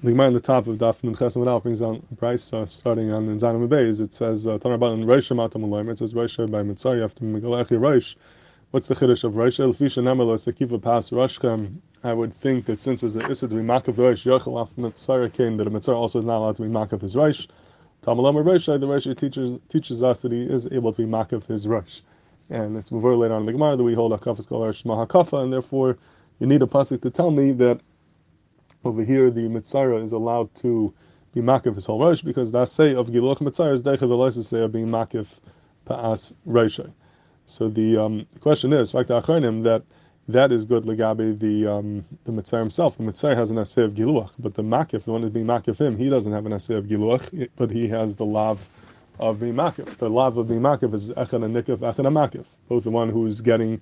the Gemara on the top of Daf Nun Ches brings down the price uh, starting on Zanim Beis. It says Tanar Ban Rosh Matam. It says Rosh by Mitzar. You have to Megalechi Rosh. What's the chiddush of Rosh? Elfisha Namelo Sekiva Pas Roshchem. I would think that since there's a issa to be makav the Rosh, Yochel Af Mitzar came that a Mitzar also is not allowed to be makav his Rosh. Tamalom Rosh. The Rosh teaches teaches us that he is able to be makav his Rosh. And it's more later on in the Gemara that we hold a kafas called Shema HaKafa, and therefore you need a pasuk to tell me that over here the mitzara is allowed to be makif his whole rosh because the say of giluch mitzara is deicha the license say of being makif pa'as rosh. So the, um, question is, fact that that is good legabe the um, the mitzar himself. The mitzar has an assay of giluach, but the makif, the one who's being makif him, he doesn't have an assay of giluach, but he has the lav of being makif. The lav of being makif is echan and nikif, echan and makif. Both the one who's getting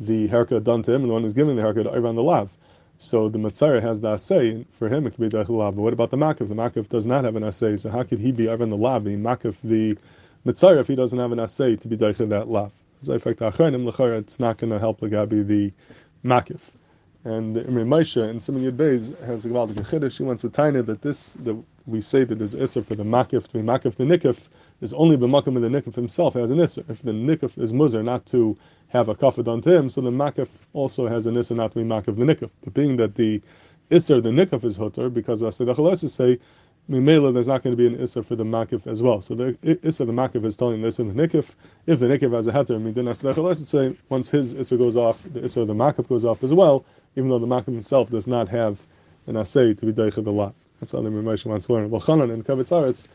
the haircut done to him and the one who's giving the haircut over on the lav. So the Matzara has the assay, for him it could be the But what about the Makif? The Makif does not have an assay, so how could he be even the Lav, the Makif, the Matzara, if he doesn't have an assay to be Daicha that Lav? It's not going to help the Gabi the Makif. And the Imrei Moshe in Simon Yud has a Gavaldik Chiddush. She wants to tell that this, that we say that there's Isser for the Makif to be Makif the Nikif, is only b'makom of the nikif himself has an isser. If the nikif is muzer not to have a kafir done to him, so the makif also has an isser not to be makif the nikif. But being that the isser, the nikif is hutter, because the Asedach say, Mimela, there's not going to be an isser for the makif as well. So the isser, the makif is telling this in the nikif. If the nikif has a heter, then Asedach say, once his isser goes off, the isser, the makif goes off as well, even though the makif himself does not have an assay to be deicha the lot. That's how the Mimosha wants to learn. Well, Chanan and Kovetz He'aros,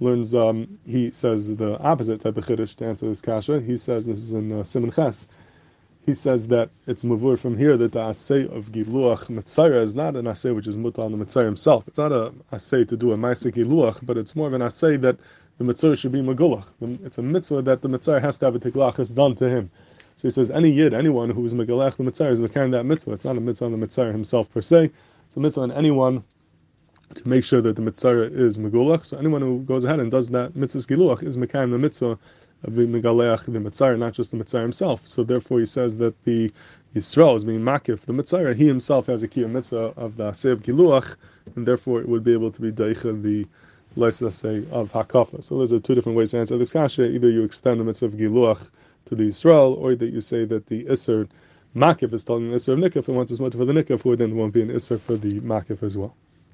learns, um, he says the opposite type of chiddush to answer this kasha. He says, this is in uh, Simon Ches, he says that it's mavur from here that the assay of giluach mitzayra is not an assay which is muta on the mitzayra himself. It's not a assay to do a ma'aseh giluach, but it's more of an assay that the mitzayra should be magulach. It's a mitzvah that the mitzayra has to have a tiklachas done to him. So he says any yid, anyone who is megalech the mitzayra is mekayim that mitzvah. It's not a mitzvah on the mitzayra himself per se. It's a mitzvah on anyone to make sure that the mitzvah is megulach. So anyone who goes ahead and does that mitzvah giluach is mekayim the mitzvah of being megaleach the mitzvah, not just the mitzvah himself. So therefore, he says that the Yisrael is being makif the mitzvah. He himself has a kiyah mitzvah of the aseh giluach, and therefore it would be able to be deicha the let's say of hakafa. So those are two different ways to answer this kasha. Either you extend the mitzvah of giluach to the Yisrael, or that you say that the iser makif is telling the iser of nikif, and once it's much for the nikif, then there won't be an iser for the makif as well.